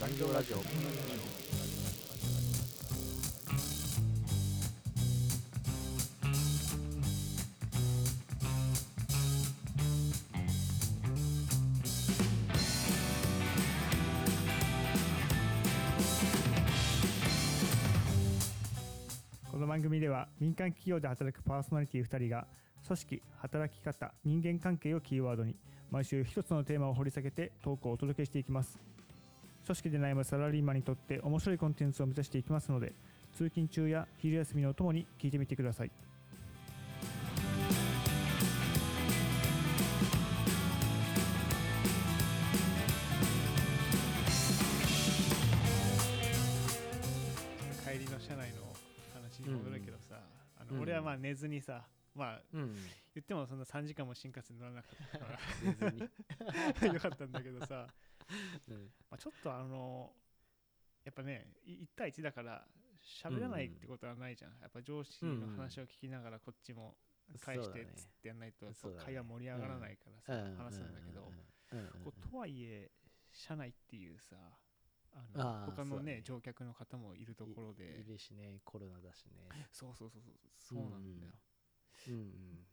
残業ラジオ。この番組では民間企業で働くパーソナリティ2人が組織働き方人間関係をキーワードに毎週一つのテーマを掘り下げてトークをお届けしていきます。組織で悩むサラリーマンにとって面白いコンテンツを目指していきますので通勤中や昼休みのお供に聞いてみてください。帰りの車内の話に戻るけどさ、あのうん俺はまあ寝ずにさ、まあうん。言ってもそんな3時間も新幹線乗らなかったか寝ずに、ら よかったんだけどさ、うん。まあ、ちょっとあのやっぱね1対1だから喋らないってことはないじゃん、やっぱ上司の話を聞きながらこっちも返してっつってやんないと会話盛り上がらないからさ、うん話すんだけど、こうとはいえ社内っていうさあの他のね乗客の方もいるところいいでるしねコロナだしねそうそうそうそうそうなんだよ、うんうん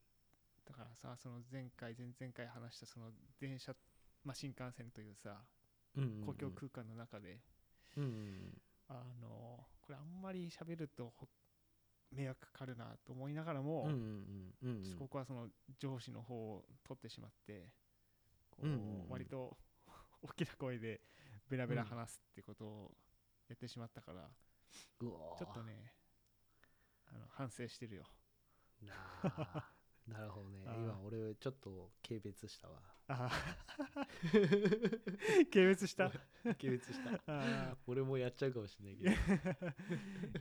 だからさその前回前々回話したその電車、まあ、新幹線というさうんうんうん。公共空間の中で、うんうんあのこれあんまり喋るとほ迷惑かかるなと思いながらも、うんうんうんうんちょっとここはその上司の方を取ってしまってこう、うんうんうん。割と 大きな声でベラベラ話すってことをやってしまったから、うわー。ちょっとねあの反省してるよ。なあなるほどね。今俺ちょっと軽蔑したわ。軽蔑した？軽蔑した。あ俺もやっちゃうかもしれないけど。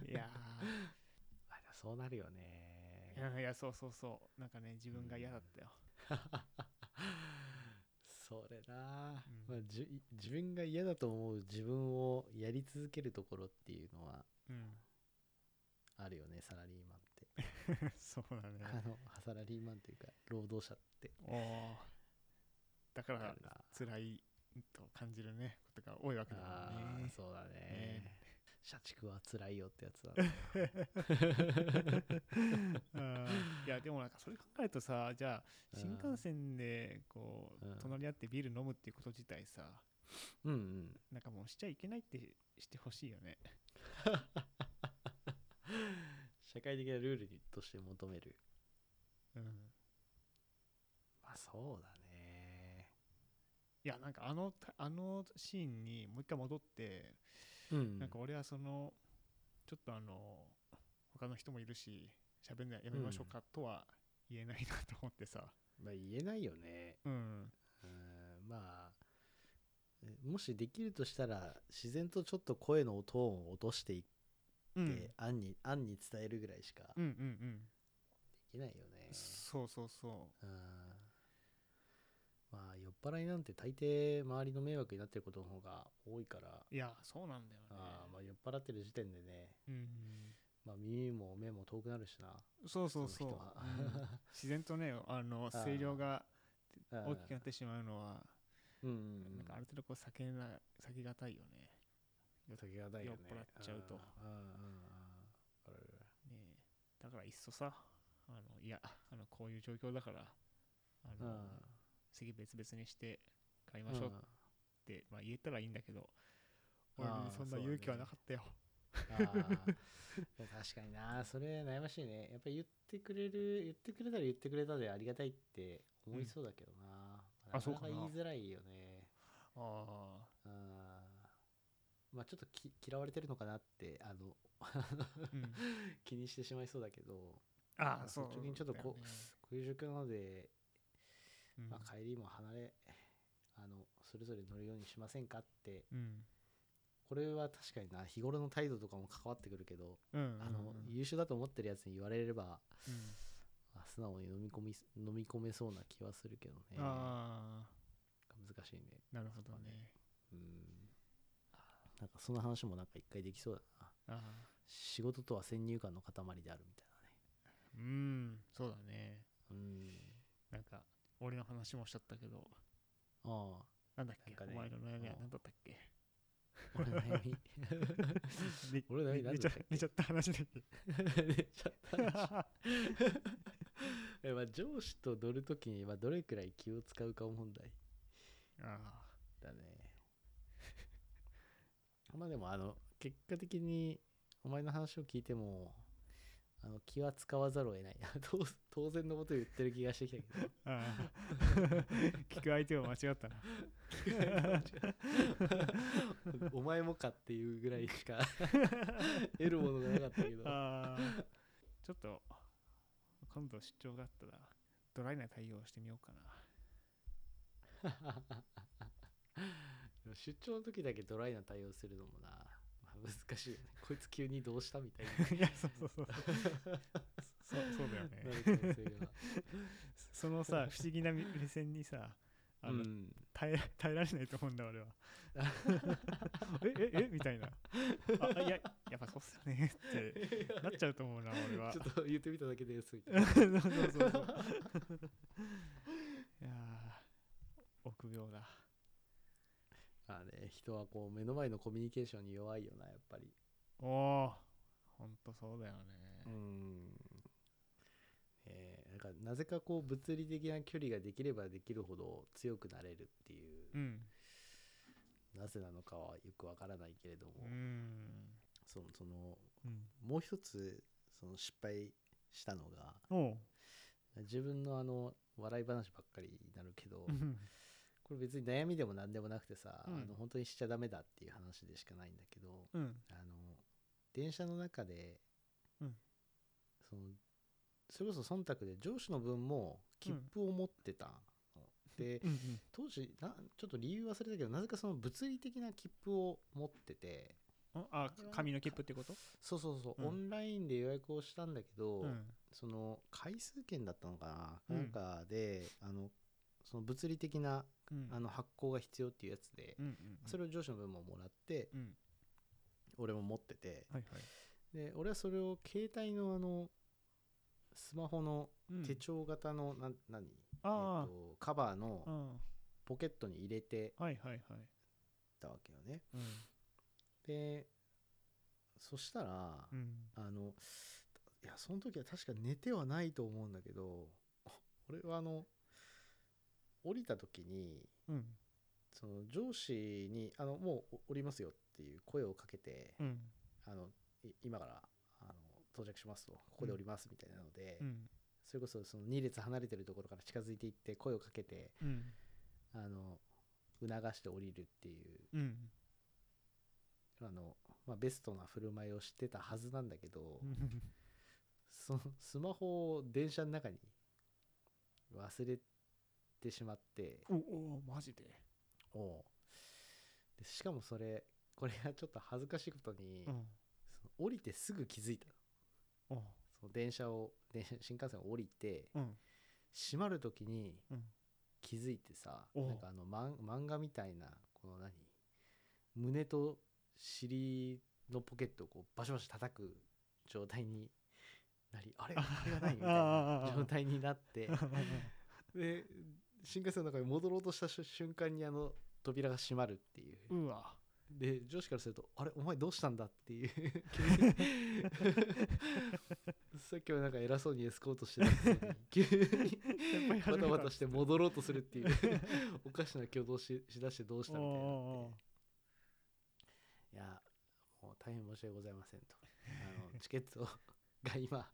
ー いや あそうなるよね。ーいやいやそうそうそう。なんかね自分が嫌だったよ、それな、うん。まあ、じ自分が嫌だと思う自分をやり続けるところっていうのはうん、あるよねサラリーマン そうだね。あのサラリーマンというか労働者って。おー。だから辛いと感じるねことが多いわけだもあんね。ーそうだね。ね。社畜は辛いよってやつだ うんいやでもなんかそれ考えるとさじゃあうん新幹線でこううん。隣り合ってビール飲むっていうこと自体さうんうん。なんかもうしちゃいけないってしてほしいよね 社会的なルールとして求める。うん。まあそうだね。いやなんかあのあのシーンにもう一回戻ってうん。なんか俺はそのちょっとあの他の人もいるし喋んないやめましょうかとは言えないなと思ってさ。まあ言えないよね。うん。うん。まあえもしできるとしたら自然とちょっと声のトーンを落としてい案に案に伝えるぐらいしかうんうんできないよね。うん、そうそうそう。ん。まあ酔っ払いなんて大抵周りの迷惑になってることの方が多いから。ういやそうなんだよね。あーまあ酔っ払ってる時点でね、うんまあ、耳も目も遠くなるしな。そうそうそう、そ自然とねあの ー。声量がうん大きくなってしまうのはうんうん。なんかある程度こう避けな避けがたいよね時がよね。酔っ払っちゃうと。ねえ。だからいっそさあのいやあのこういう状況だからあうの、ん。席別々にして買いましょうって、まあ、言えたらいいんだけど俺にそんな勇気はなかったよ、あー。確かにな。それ悩ましいね。やっぱり言ってくれる言ってくれたら言ってくれたでありがたいって思いそうだけどな、あそうかな。なか言いづらいよね。ああーまあちょっとき嫌われてるのかなってあのあ、うん、気にしてしまいそうだけどああそう率直にちょっとこねこういう状況なので、うん。まあ、帰りも離れあのそれぞれ乗るようにしませんかってうん。これは確かにな日頃の態度とかも関わってくるけど、うんあのうん。うん優秀だと思ってるやつに言われればあ素直に飲み込み飲み込めそうな気はするけどね。ああ。難しいね。なるほどね。うんなんかその話もなんか一回できそうだな。ああ仕事とは先入観の塊であるみたいなね。うんそうだね。うん。なんか俺の話もしちゃったけど。ああ。なんだっけ、ね。お前の悩みはうん何だったっけ？俺の悩み？ね俺何ね寝ちゃ何だったっけ？寝ちゃった話だっけ？寝ちゃった話。えまあ上司と乗るときに、まあ、どれくらい気を使うか問題。あ。だねまあでもあの結果的にお前の話を聞いてもあの気は使わざるを得ない。当当然のこと言ってる気がしてきたけど。ああ。あ 聞く相手を間違ったな。お前もかっていうぐらいしか得るものがなかったけど。ちょっと今度出張があったらドライな対応してみようかでも出張の時だけドライな対応するのもな、まあ、難しいよね。こいつ急にどうしたみたいな。いやそうそうそう。そうそうだよね。そのさ不思議な目線にさあの、うん。耐え耐えられないと思うんだ俺は。えええみたいな。あいややっぱそうっすよね。ってなっちゃうと思うな俺は。ちょっと言ってみただけですみたいな。そうそうそういやー臆病だ。まあね人はこう目の前のコミュニケーションに弱いよなやっぱり。おおほんとそうだよね。うん。えーなんかなぜかこう物理的な距離ができればできるほど強くなれるっていう、うん。なぜなのかはよくわからないけれども、うん。そのそのうん。もう一つその失敗したのが自分のあの笑い話ばっかりになるけど、うんこれ別に悩みでも何でもなくてさ、うん。あの本当にしちゃダメだっていう話でしかないんだけどうん。あの電車の中で、うん。そのそれこそ忖度で上司の分も切符を持ってたの、でうん。うん当時なちょっと理由忘れたけどなぜかその物理的な切符を持っててああ紙の切符ってこと？そうそうそう、う。ん。オンラインで予約をしたんだけど、うん。その回数券だったのかな、うんなんかであのその物理的なうん。あの発行が必要っていうやつで、うんうんそれを上司の分ももらってうん。俺も持っててはいはい。で俺はそれを携帯のあのスマホのうん。手帳型の、なん何？あえっとカバーのあポケットに入れてはいはいはい。たわけよね。うん。でそしたら、うん。あのいやその時は確か寝てはないと思うんだけど 俺はあの降りた時にうん。その上司にあのもう降りますよっていう声をかけて、うん。あのい今からあの到着しますとここで降りますみたいなので、うん。それこそその2列離れてるところから近づいていって声をかけてうん。あの促して降りるっていううん。あの、まあ、ベストな振る舞いをしてたはずなんだけど、うん。そのスマホを電車の中に忘れてしまって。おおマジで？おう。でしかもそれこれがちょっと恥ずかしいことに、うん。降りてすぐ気づいたの。おその電車を電車新幹線を降りてうん。閉まる時にうん。気づいてさ、おう。なんかあの漫漫画みたいなこの何？胸と尻のポケットをこうバシバシ叩く状態になりあれ？ああれがないみたいな状態になって。で新幹線の中に戻ろうとした瞬瞬間にあの扉が閉まるっていう。うわ。で上司からすると「あれ？お前どうしたんだ?」っていう。さっきはなんか偉そうにエスコートしてたのに急に輩始めたバタバタして戻ろうとするっていう。おかしな挙動ししだしてどうしたみたいになってい やもう大変申し訳ございませんと。あのチケットが今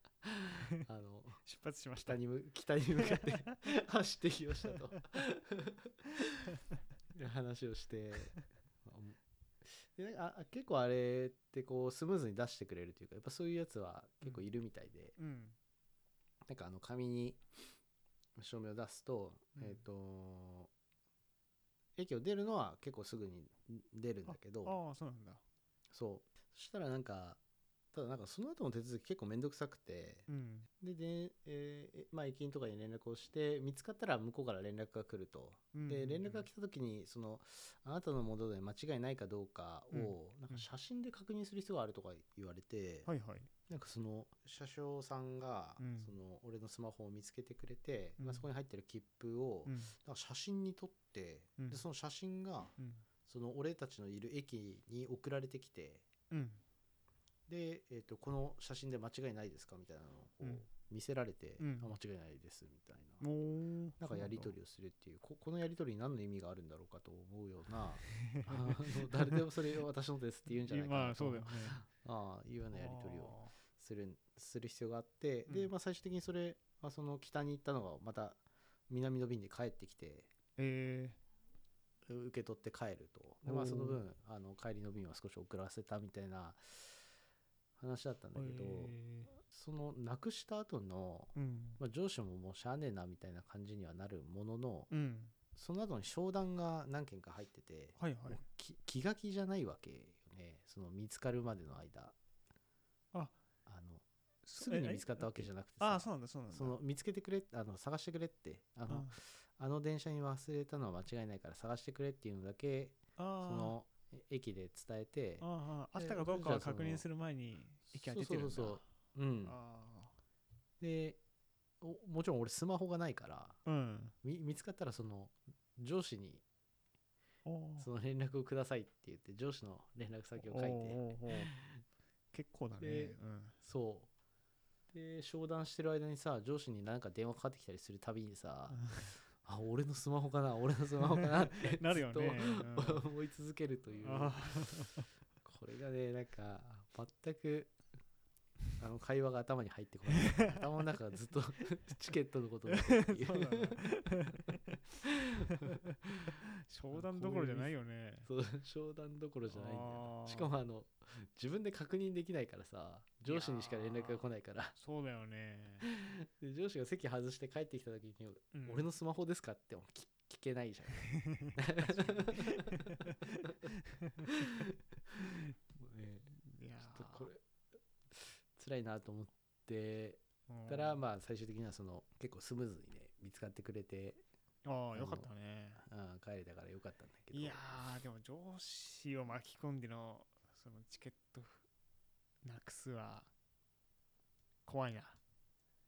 あの出発しました。北にむ北に向かって 走ってきましたと。い う話をして。でなんかあ結構あれってこうスムーズに出してくれるというかやっぱそういうやつは結構いるみたいで、うん。なんかあの紙に証明を出すと、うん。えっ、と駅を出るのは結構すぐに出るんだけど。ああそうなんだ。そう。そしたらなんかただなんかその後の手続き結構めんどくさくて。うん。でで、えーえまあ、駅員とかに連絡をして見つかったら向こうから連絡が来ると、うんで連絡が来た時にそのあなたのもので間違いないかどうかを、なんか写真で確認する必要があるとか言われて、はいはい。なんかその車掌さんが、うん。その俺のスマホを見つけてくれて、うん。まあ、そこに入ってる切符を、うん。なんか写真に撮って、うん。でその写真がうん。その俺たちのいる駅に送られてきてうんで、えー、とこの写真で間違いないですかみたいなのを見せられて、うん。あ間違いないですみたいな。おーなんかやり取りをするっていうここのやり取りに何の意味があるんだろうかと思うような あの誰でもそれを私のですって言うんじゃないかなと。まあそうだよね。ああいうようなやり取りをあするする必要があって、で、うん。まあ、最終的にそれ、まあ、その北に行ったのがまた南の便で帰ってきてー。え受け取って帰ると。で、まあ、その分あの帰りの便は少し遅らせたみたいな話だったんーだけど、えそのなくした後の、ーうん。まあ、上司ももうしゃあねえなみたいな感じにはなるものの、うん。その後に商談が何件か入ってて、はいはい。気が気じゃないわけよね。その見つかるまでの間。ああのすぐに見つかったわけじゃなくてさああそうなんだそうなんだ。その見つけてくれあの探してくれって。あのあの電車に忘れたのは間違いないから探してくれっていうのだけあそのえ駅で伝えてああああでったかどうかは確認する前に駅が出てるんだそう。そうそうそううん。あでおもちろん俺スマホがないからあうん。み見つかったらその上司にその連絡をくださいって言って上司の連絡先を書いて。結構だね。でうん。そう。で商談してる間にさ上司になんか電話かかってきたりするたびにさあ俺のスマホかな俺のスマホかなって なるよね。ずっと思い続けるという。あ これがねなんか全くあの会話が頭に入ってこない。頭の中がずっと チケットのことを思って商談どころじゃないよね。そう商談どころじゃないんだよしかもあの自分で確認できないからさ上司にしか連絡が来ないから。そうだよね。で上司が席外して帰ってきた時にうん。俺のスマホですかって聞聞けないじゃん。もうねいやちょっとこれ辛いなと思ってーたらうん。まあ最終的にはその結構スムーズにね見つかってくれて、ああよかったね。あー帰れたからよかったんだけど。いやーでも上司を巻き込んでのそのチケットなくすは怖いな。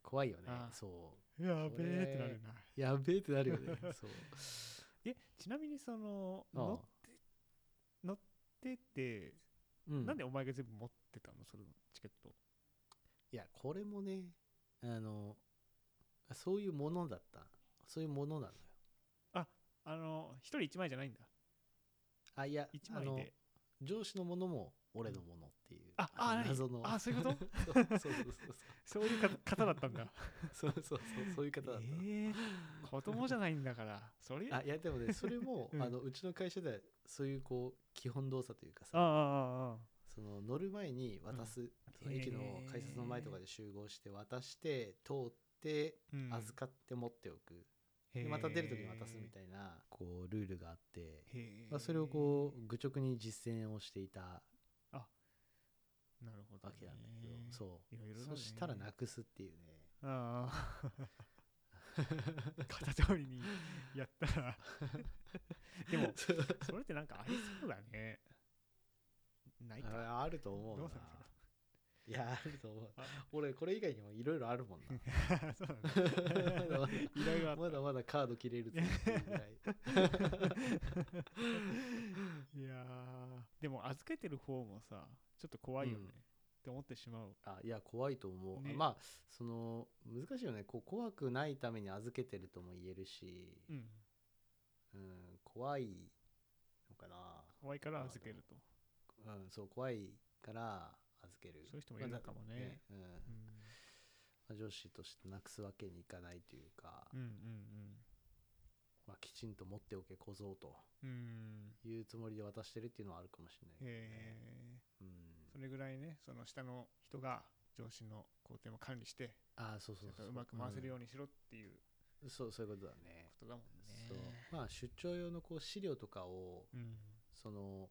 怖いよね。そう。やべえってなるな。やべえってなるよね。そう。えちなみにそのあ乗って乗ってて、うん。なんでお前が全部持ってたの？そのチケットいやこれもねあのそういうものだった。そういうものなのよ。あの一人一枚じゃないんだ。あいやあの一枚で。上司のものも俺のものっていう、ああ何謎の。あそういうこと？そうそうそうそういうか方だったんだ。そうそうそうそうそう いう方だった、ええ子供じゃないんだから。それ？あいやでもねそれも、うん。あのうちの会社ではそういうこう基本動作というかさ。あああああその乗る前に渡す、その駅の改札の前とかで集合して渡して通ってうん。預かって持っておく、でまた出る時に渡すみたいなこうルールがあって、へまあ、それをこう愚直に実践をしていたうなるほど、ね、わけなんだけど、そう。いろいろだね。そしたらなくすっていうね。ああ片通りにやったら。でもそれってなんかありそうだねないか。ああると思うな。どうなんだろいやあると思う。あ。俺これ以外にもいろいろあるもんな。そうなんまだ。まだだいろいろまだまだカード切れるいい。やー。でも預けてる方もさちょっと怖いよね、うん。って思ってしまう。あいや怖いと思う、ね。まあその難しいよね。こう怖くないために預けてるとも言えるし、うん。うん、怖いのかな。怖いから預けると、うんそう怖いから預ける。そういう人もいるのかもね。まあだうん。うん、まあ、上司としてなくすわけにいかないというか、うんうんまあ、きちんと持っておけ小僧とうん。うんいうつもりで渡してるっていうのはあるかもしれないけどうん。それぐらいねその下の人が上司の工程も管理してああそうそうそう。うまく回せるようにしろっていううん。そうそういうことだね。ことだもんね。まあ出張用のこう資料とかをうん。その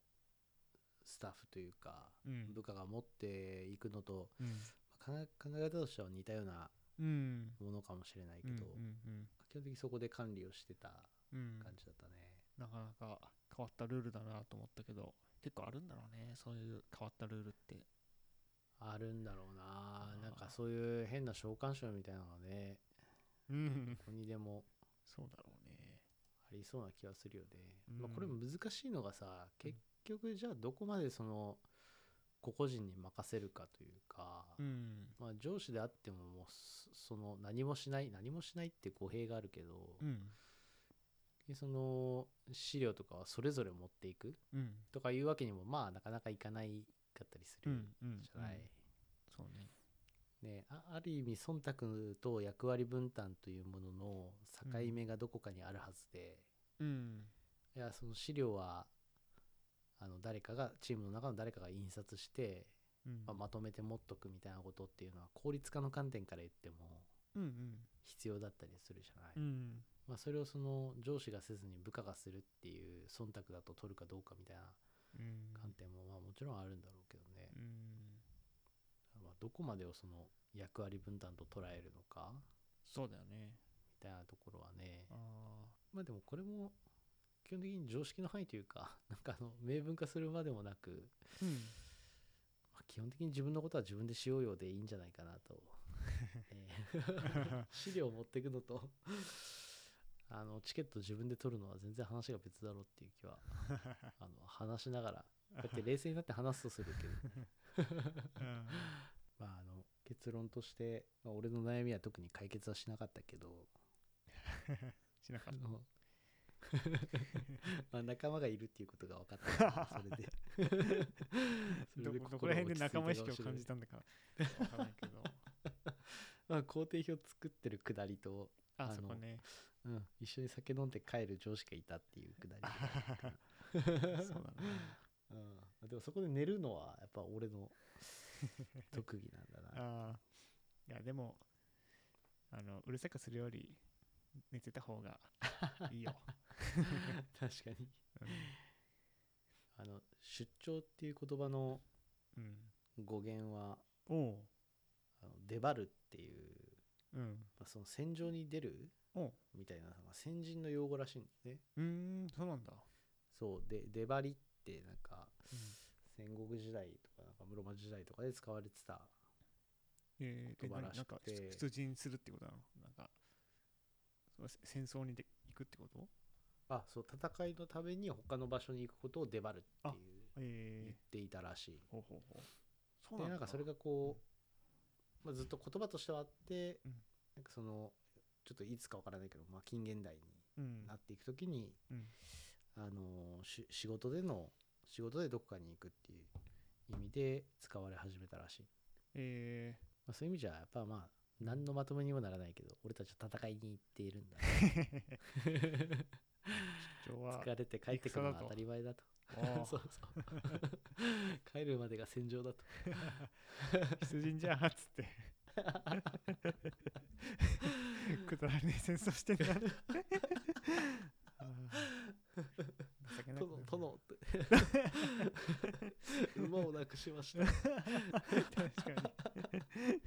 スタッフというかうん。部下が持っていくのと、うん。まあ考え方としては似たようなうん。ものかもしれないけうんど、うん。基本的にそこで管理をしてたうん。感じだったね、なかなか変わったルールだなと思ったけど結構あるんだろうねそういう変わったルールって。あるんだろうな。なんかそういう変な召喚書みたいなのがねうん。どこにでもそうだろうね。ありそうな気はするよね、うん。まあ、これ難しいのがさ結局じゃあどこまでその個々人に任せるかというか、うん。まあ、上司であってももうそその何もしない何もしないって語弊があるけど、うん。その資料とかはそれぞれ持っていくうん。とかいうわけにもまあなかなかいかないかったりするうんうんじゃない、そうね。ね、あある意味忖度と役割分担というものの境目がどこかにあるはずで、うん。いやその資料はあの誰かがチームの中の誰かが印刷して、うん。まあ、まとめて持っとくみたいなことっていうのは効率化の観点から言ってもうん必要だったりするじゃない、うんうん。まあ、それをその上司がせずに部下がするっていう忖度だと取るかどうかみたいなうん。観点もまあもちろんあるんだろうけどね、うん。まあ、どこまでをその役割分担と捉えるのか。そうだよね。みたいなところはね。あまあでもこれも基本的に常識の範囲というか なんかあの明文化するまでもなく、ーうん。まあ基本的に自分のことは自分でしようよでいいんじゃないかなと、えー 資料を持っていくのとあのチケット自分で取るのは全然話が別だろうっていう気はあの話しながらこうやって冷静になって話すとするけど。うんまああの結論として、まあ、俺の悩みは特に解決はしなかったけど。しなかっあの まあ仲間がいるっていうことが分かったからそれで。それでたどこら辺で仲間意識を感じたんだかわからないけど。まあ、工程表作ってるくだりと、あそこね。うん、一緒に酒飲んで帰る上司がいたっていうくだりそうだね。うん、でもそこで寝るのはやっぱ俺の特技なんだな。ああいやでもあのうるさくするより寝てた方がいいよ、確かに。あの出張っていう言葉のうん。語源はう。ん、あの出張るっていう、うん。まあ、その戦場に出るみたいなのが先人の用語らしいんだよね。うーんそうなんだ、そう。で出張りってなんかうん。戦国時代とかなんか室町時代とかで使われてたえー、言葉らしえななんかくて出陣するってことなの？なんか戦争にで行くってこと？あそう戦いのために他の場所に行くことを出張るっていうえー。言っていたらしい、ほうほうほう。そうなんだ。でなんかそれがこう、まあ、ずっと言葉としてはあって、うん。なんかそのちょっといつかわからないけど、まあ、近現代にうん。なっていくときに、うん。あのし仕事での仕事でどこかに行くっていう意味で使われ始めたらしい、えまあ、そういう意味じゃやっぱまあ何のまとめにもならないけど俺たちは戦いに行っているんだー、出張は疲れて帰ってくるのは当たり前だと。そうそう。帰るまでが戦場だと。出陣じゃーっつって。くだらねえ戦争してんだ情けなくな殿る殿って。馬をなくしました。確かに。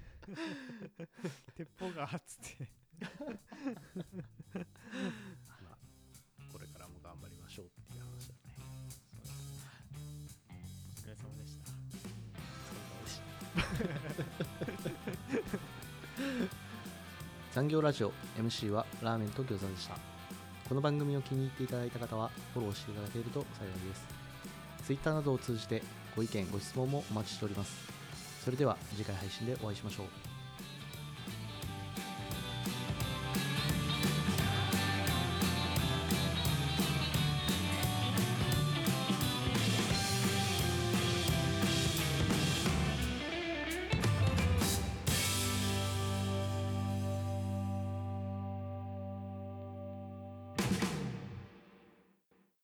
鉄砲がっつって残業ラジオ MC はラーメンと餃子でした。この番組を気に入っていただいた方はフォローしていただけると幸いです。Twitter などを通じてご意見ご質問もお待ちしております。それでは次回配信でお会いしましょう。